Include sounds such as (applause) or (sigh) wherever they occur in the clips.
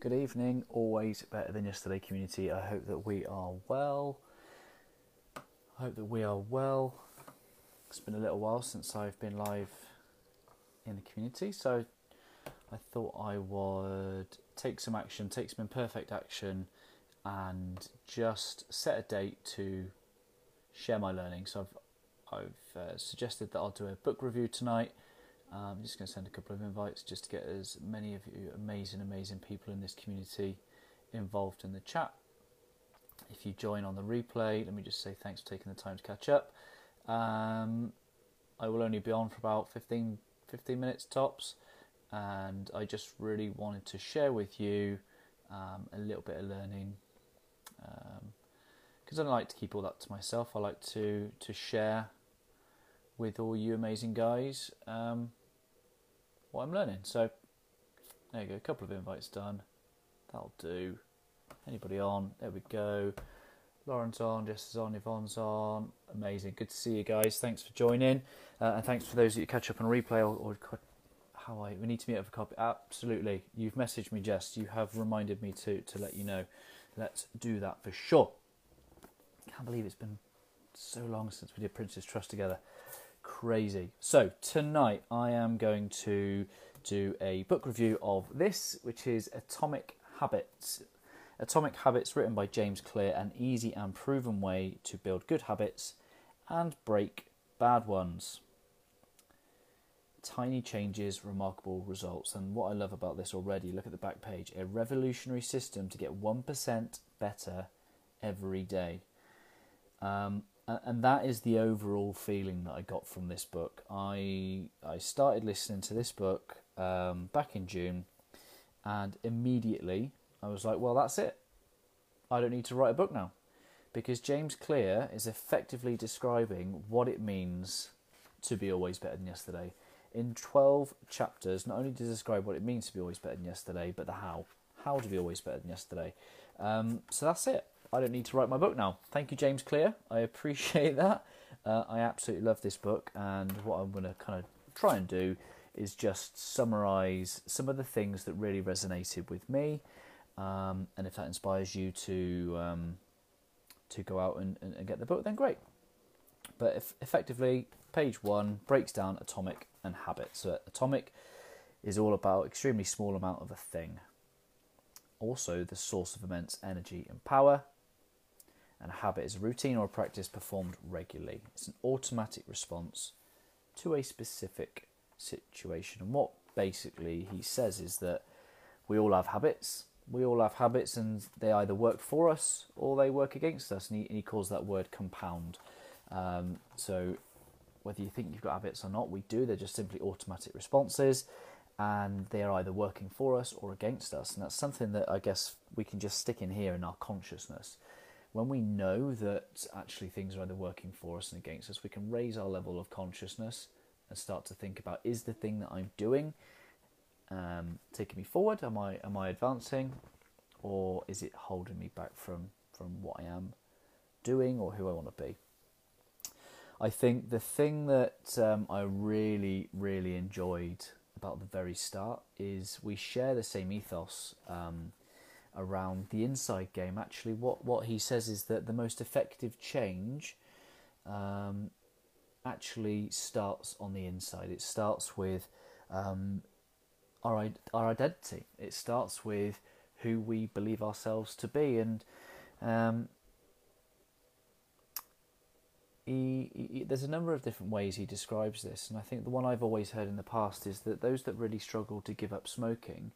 Good evening, always better than yesterday, community. I hope that we are well. I hope that we are well. It's been a little while since I've been live in the community, so I thought I would take some action, take some imperfect action, and just set a date to share my learning. So I've, I've uh, suggested that I'll do a book review tonight I'm just going to send a couple of invites just to get as many of you amazing, amazing people in this community involved in the chat. If you join on the replay, let me just say thanks for taking the time to catch up. Um, I will only be on for about 15, 15 minutes tops, and I just really wanted to share with you um, a little bit of learning because um, I don't like to keep all that to myself. I like to to share with all you amazing guys um, what I'm learning. So there you go, a couple of invites done. That'll do. Anybody on? There we go. Lauren's on, Jess is on, Yvonne's on. Amazing. Good to see you guys. Thanks for joining. Uh, and thanks for those that you catch up on replay or, or how I we need to meet up for copy. Absolutely. You've messaged me, Jess. You have reminded me to to let you know. Let's do that for sure. Can't believe it's been so long since we did Prince's Trust together crazy. So, tonight I am going to do a book review of this, which is Atomic Habits. Atomic Habits, written by James Clear, an easy and proven way to build good habits and break bad ones. Tiny changes, remarkable results. And what I love about this already, look at the back page a revolutionary system to get 1% better every day. Um, and that is the overall feeling that I got from this book. I I started listening to this book um, back in June, and immediately I was like, "Well, that's it. I don't need to write a book now," because James Clear is effectively describing what it means to be always better than yesterday. In twelve chapters, not only to describe what it means to be always better than yesterday, but the how, how to be always better than yesterday. Um, so that's it. I don't need to write my book now. Thank you, James Clear. I appreciate (laughs) that. Uh, I absolutely love this book, and what I'm going to kind of try and do is just summarize some of the things that really resonated with me. Um, and if that inspires you to um, to go out and, and, get the book, then great. But if, effectively, page one breaks down atomic and habit. So atomic is all about extremely small amount of a thing. Also, the source of immense energy and power and a habit is a routine or a practice performed regularly. It's an automatic response to a specific situation. And what basically he says is that we all have habits. We all have habits, and they either work for us or they work against us. And he, and he calls that word compound. Um, so, whether you think you've got habits or not, we do. They're just simply automatic responses, and they are either working for us or against us. And that's something that I guess we can just stick in here in our consciousness when we know that actually things are either working for us and against us, we can raise our level of consciousness and start to think about is the thing that I'm doing um, taking me forward? Am I am I advancing, or is it holding me back from from what I am doing or who I want to be? I think the thing that um, I really really enjoyed about the very start is we share the same ethos. Um, around the inside game. Actually, what, what he says is that the most effective change um, actually starts on the inside. It starts with um, our our identity. It starts with who we believe ourselves to be, and um, he, he, there's a number of different ways he describes this, and I think the one I've always heard in the past is that those that really struggle to give up smoking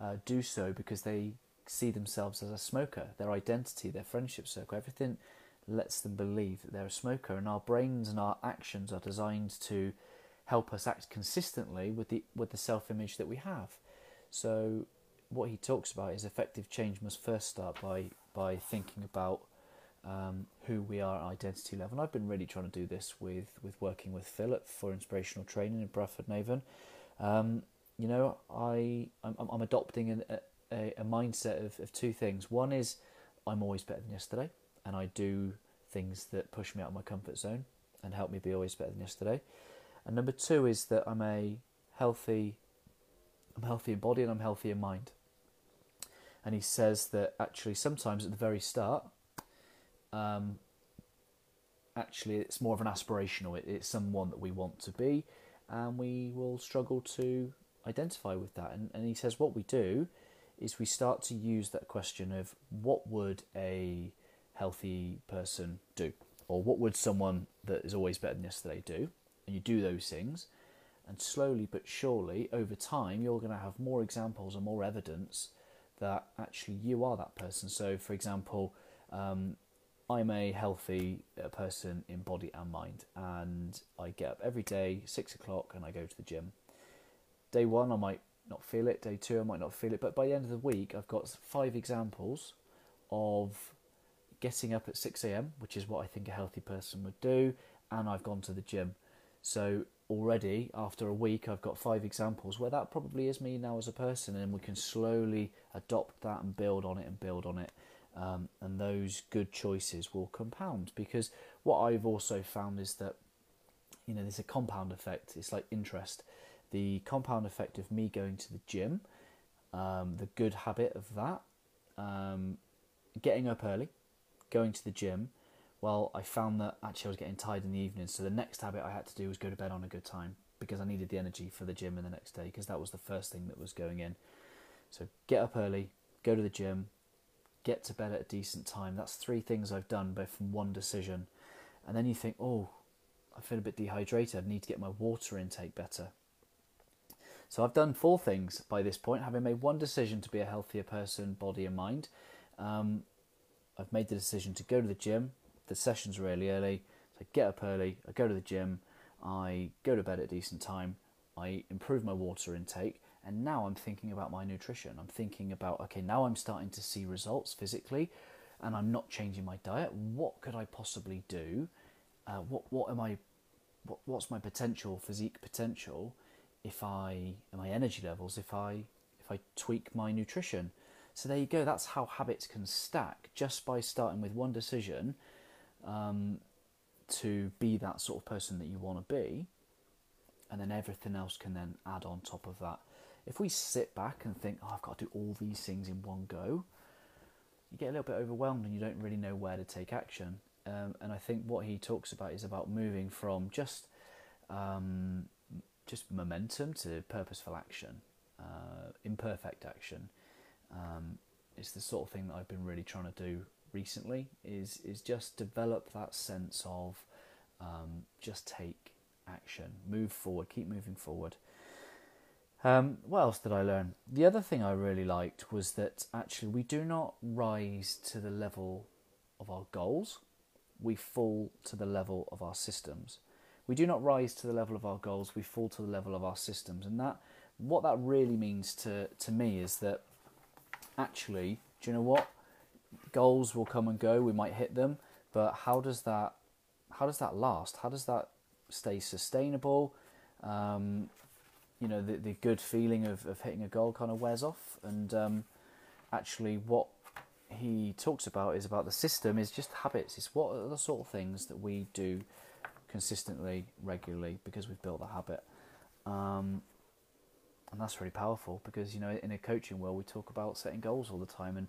uh, do so because they see themselves as a smoker. Their identity, their friendship circle, everything lets them believe that they're a smoker. And our brains and our actions are designed to help us act consistently with the with the self image that we have. So what he talks about is effective change must first start by by thinking about um, who we are at identity level. And I've been really trying to do this with with working with Philip for inspirational training in Bradford on Avon. Um, you know, I I'm, I'm adopting an, a, a, mindset of, of two things. One is I'm always better than yesterday, and I do things that push me out of my comfort zone and help me be always better than yesterday. And number two is that I'm a healthy, I'm healthy in body and I'm healthy in mind. and he says that actually sometimes at the very start, um, actually it's more of an aspirational. It, it's someone that we want to be, and we will struggle to identify with that. And, and he says what we do is we start to use that question of what would a healthy person do, or what would someone that is always better than yesterday do, and you do those things, and slowly but surely over time you're going to have more examples and more evidence that actually you are that person. So, for example, um, I'm a healthy uh, person in body and mind, and I get up every day, six o'clock, and I go to the gym. Day one, I might not feel it. Day two, I might not feel it. But by the end of the week, I've got five examples of getting up at 6 a.m., which is what I think a healthy person would do, and I've gone to the gym. So already, after a week, I've got five examples where that probably is me now as a person, and we can slowly adopt that and build on it and build on it. Um, and those good choices will compound because what I've also found is that you know there's a compound effect. It's like interest the compound effect of me going to the gym, um, the good habit of that, um, getting up early, going to the gym. Well, I found that actually I was getting tired in the evening, so the next habit I had to do was go to bed on a good time because I needed the energy for the gym in the next day because that was the first thing that was going in. So get up early, go to the gym, get to bed at a decent time. That's three things I've done, both from one decision. And then you think, oh, I feel a bit dehydrated. I need to get my water intake better. So I've done four things by this point, having made one decision to be a healthier person, body and mind. Um, I've made the decision to go to the gym. The session's really early. So I get up early, I go to the gym, I go to bed at a decent time, I improve my water intake, and now I'm thinking about my nutrition. I'm thinking about, okay, now I'm starting to see results physically, and I'm not changing my diet. What could I possibly do? Uh, what what am I? What, what's my potential physique potential? If I my energy levels if I if I tweak my nutrition. So there you go. That's how habits can stack just by starting with one decision um, to be that sort of person that you want to be, and then everything else can then add on top of that. If we sit back and think, "Oh, I've got to do all these things in one go," you get a little bit overwhelmed and you don't really know where to take action. Um, and I think what he talks about is about moving from just um, just momentum to purposeful action, uh, imperfect action. Um, it's the sort of thing that I've been really trying to do recently. Is is just develop that sense of um, just take action, move forward, keep moving forward. Um, what else did I learn? The other thing I really liked was that actually we do not rise to the level of our goals, we fall to the level of our systems. We do not rise to the level of our goals, we fall to the level of our systems. And that what that really means to, to me is that actually, do you know what? Goals will come and go, we might hit them, but how does that how does that last? How does that stay sustainable? Um, you know, the, the good feeling of, of hitting a goal kind of wears off. And um, actually, what he talks about is about the system is just habits. It's what are the sort of things that we do consistently, regularly, because we've built the habit. Um, and that's really powerful because you know in a coaching world we talk about setting goals all the time and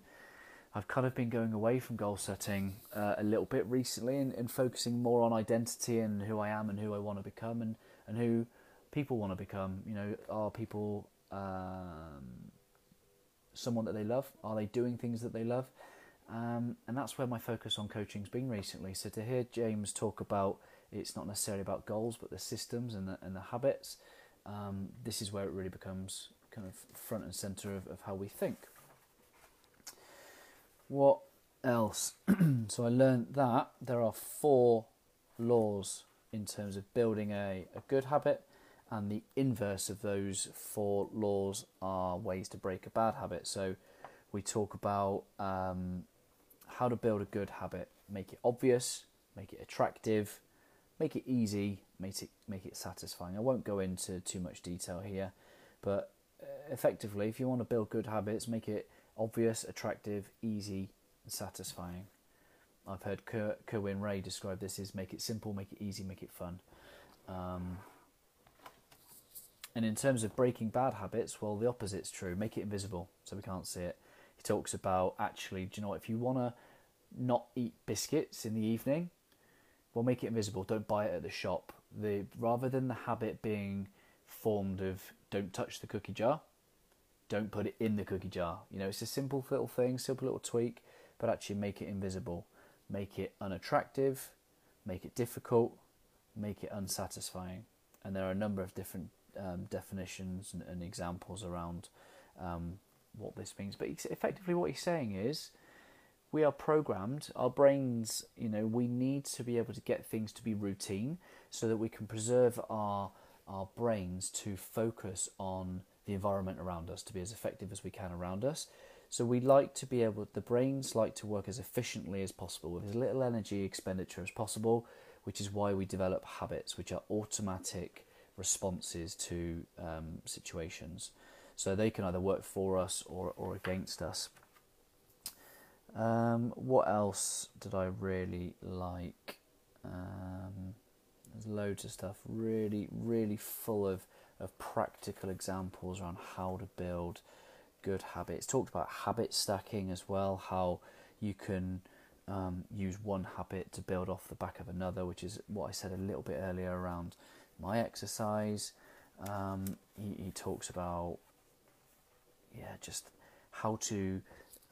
I've kind of been going away from goal setting uh, a little bit recently and, and, focusing more on identity and who I am and who I want to become and, and who people want to become. You know, are people um, someone that they love? Are they doing things that they love? Um, and that's where my focus on coaching's been recently. So to hear James talk about it's not necessarily about goals, but the systems and the, and the habits. Um, this is where it really becomes kind of front and center of, of how we think. What else? (clears throat) so I learned that there are four laws in terms of building a, a good habit, and the inverse of those four laws are ways to break a bad habit. So we talk about um, how to build a good habit, make it obvious, make it attractive, make it easy, make it make it satisfying. I won't go into too much detail here, but uh, effectively, if you want to build good habits, make it obvious, attractive, easy, and satisfying. I've heard Ker- Kerwin Rae describe this as make it simple, make it easy, make it fun. Um, and in terms of breaking bad habits, well, the opposite's true. Make it invisible so we can't see it. He talks about actually, do you know if you want to not eat biscuits in the evening, well, make it invisible. Don't buy it at the shop. The rather than the habit being formed of don't touch the cookie jar, don't put it in the cookie jar. You know, it's a simple little thing, simple little tweak, but actually make it invisible, make it unattractive, make it difficult, make it unsatisfying. And there are a number of different um, definitions and, and, examples around um, what this means. But effectively, what he's saying is we are programmed, our brains, you know, we need to be able to get things to be routine so that we can preserve our our brains to focus on the environment around us to be as effective as we can around us. So we like to be able, the brains like to work as efficiently as possible with as little energy expenditure as possible, which is why we develop habits, which are automatic responses to um, situations. So they can either work for us or, or against us. Um, what else did I really like? Um, there's loads of stuff, really, really full of of practical examples around how to build good habits. Talked about habit stacking as well, how you can um, use one habit to build off the back of another, which is what I said a little bit earlier around my exercise. Um, he, he, talks about yeah, just how to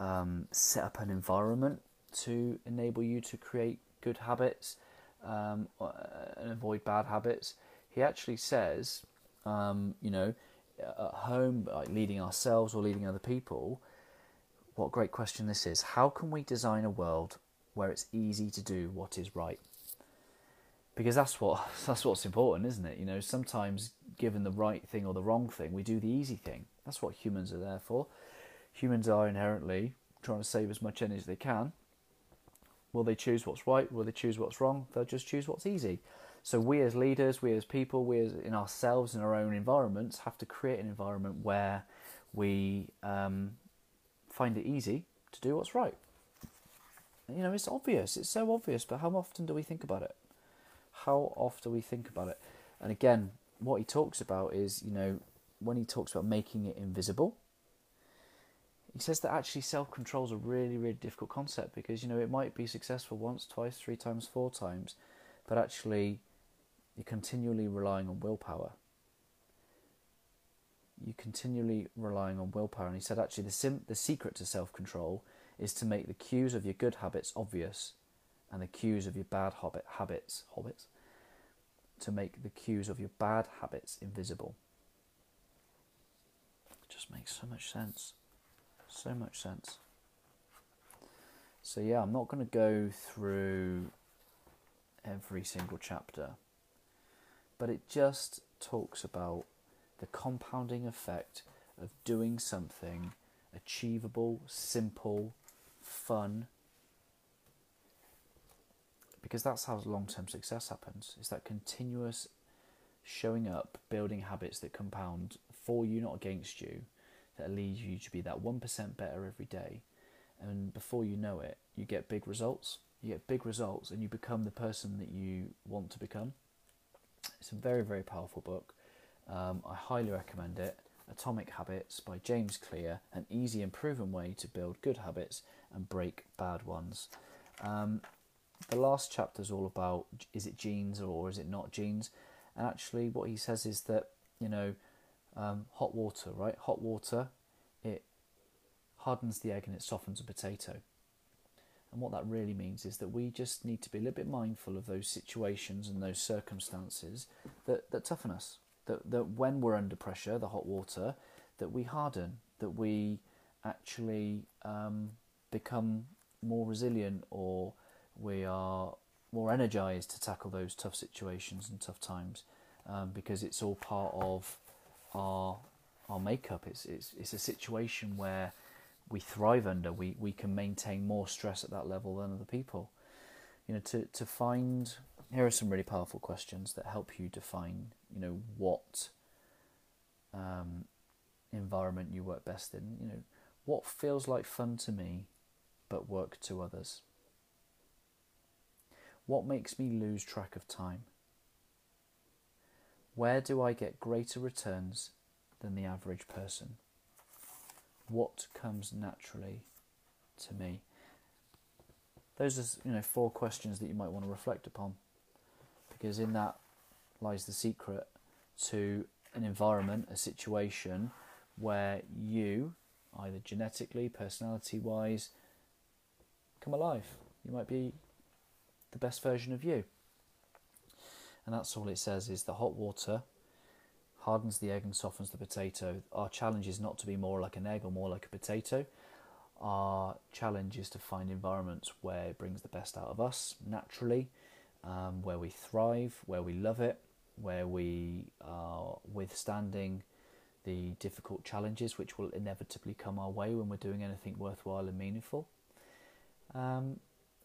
um, set up an environment to enable you to create good habits um, uh, and avoid bad habits. He actually says um, you know, at home, like leading ourselves or leading other people, what great question this is. How can we design a world where it's easy to do what is right? Because that's what (laughs) that's what's important, isn't it? You know, sometimes given the right thing or the wrong thing, we do the easy thing. That's what humans are there for. Humans are inherently trying to save as much energy as they can. Will they choose what's right? Will they choose what's wrong? They'll just choose what's easy. So we as leaders, we as people, we as in ourselves in our own environments have to create an environment where we um, find it easy to do what's right. You know, it's obvious. It's so obvious, but how often do we think about it? How often do we think about it? And again, what he talks about is, you know, when he talks about making it invisible, he says that actually self control is a really, really difficult concept because, you know, it might be successful once, twice, three times, four times, but actually you're continually relying on willpower. You're continually relying on willpower. And he said, actually, the, sim- the secret to self control is to make the cues of your good habits obvious and the cues of your bad habit, habits, habits, to make the cues of your bad habits invisible. It just makes so much sense. So much sense. So, yeah, I'm not going to go through every single chapter but it just talks about the compounding effect of doing something achievable, simple, fun. Because that's how long term success happens. It's that continuous showing up, building habits that compound for you, not against you, that leads you to be that 1% better every day. And before you know it, you get big results. You get big results and you become the person that you want to become. It's a very, very powerful book. Um, I highly recommend it. Atomic Habits by James Clear, an easy and proven way to build good habits and break bad ones. Um, the last chapter is all about is it genes or is it not genes? And actually, what he says is that, you know, um, hot water, right? Hot water, it hardens the egg and it softens a potato. And what that really means is that we just need to be a little bit mindful of those situations and those circumstances that, that toughen us. That, that when we're under pressure, the hot water, that we harden, that we actually um, become more resilient or we are more energized to tackle those tough situations and tough times um, because it's all part of our our makeup. It's, it's, it's a situation where we thrive under, we, we can maintain more stress at that level than other people. You know, to, to find here are some really powerful questions that help you define, you know, what um, environment you work best in. You know, what feels like fun to me, but work to others. What makes me lose track of time? Where do I get greater returns than the average person? what comes naturally to me? Those are you know four questions that you might want to reflect upon, because in that lies the secret to an environment, a situation where you, either genetically, personality wise, come alive. You might be the best version of you. And that's all it says is the hot water hardens the egg and softens the potato. Our challenge is not to be more like an egg or more like a potato. Our challenge is to find environments where it brings the best out of us naturally, um, where we thrive, where we love it, where we are withstanding the difficult challenges which will inevitably come our way when we're doing anything worthwhile and meaningful. Um,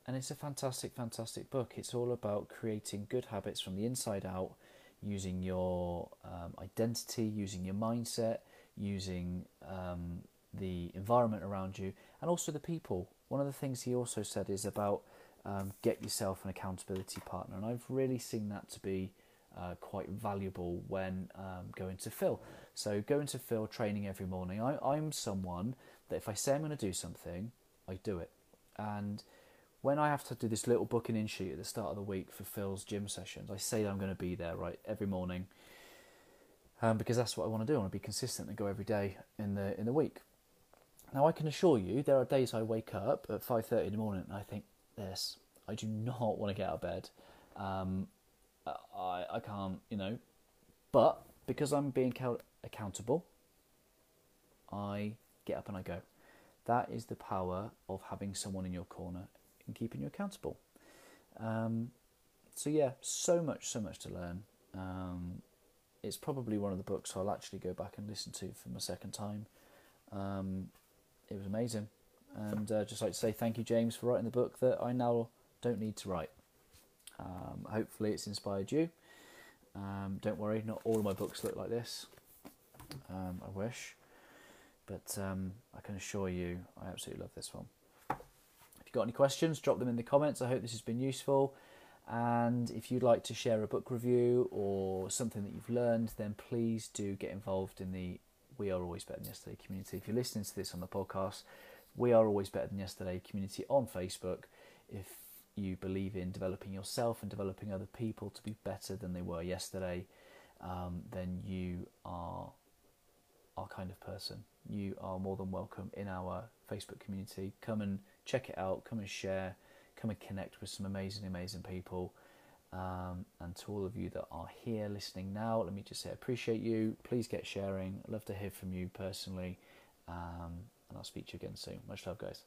and it's a fantastic, fantastic book. It's all about creating good habits from the inside out, using your um, identity, using your mindset, using um, the environment around you, and also the people. One of the things he also said is about um, get yourself an accountability partner, and I've really seen that to be uh, quite valuable when um, going to Phil. So going to Phil training every morning. I, I'm someone that if I say I'm going to do something, I do it, and when I have to do this little booking in sheet at the start of the week for Phil's gym sessions, I say I'm going to be there right every morning um, because that's what I want to do. I want to be consistent and go every day in the in the week. Now I can assure you, there are days I wake up at five thirty in the morning and I think, "This, I do not want to get out of bed. Um, I I can't, you know." But because I'm being accountable, I get up and I go. That is the power of having someone in your corner and keeping you accountable. Um, so yeah, so much, so much to learn. Um, it's probably one of the books I'll actually go back and listen to for my second time. Um, it was amazing, and uh, just like to say thank you, James, for writing the book that I now don't need to write. Um, hopefully, it's inspired you. Um, don't worry, not all of my books look like this. Um, I wish, but I can assure you, I absolutely love this one you've got any questions, drop them in the comments. I hope this has been useful. And if you'd like to share a book review or something that you've learned, then please do get involved in the We Are Always Better Than Yesterday community. If you're listening to this on the podcast, We Are Always Better Than Yesterday community on Facebook. If you believe in developing yourself and developing other people to be better than they were yesterday, um, then you are our kind of person. You are more than welcome in our Facebook community. Come and check it out, come and share, come and connect with some amazing, amazing people. Um, and to all of you that are here listening now, let me just say I appreciate you. Please get sharing. I'd love to hear from you personally. Um, and I'll speak to you again soon. Much love, guys.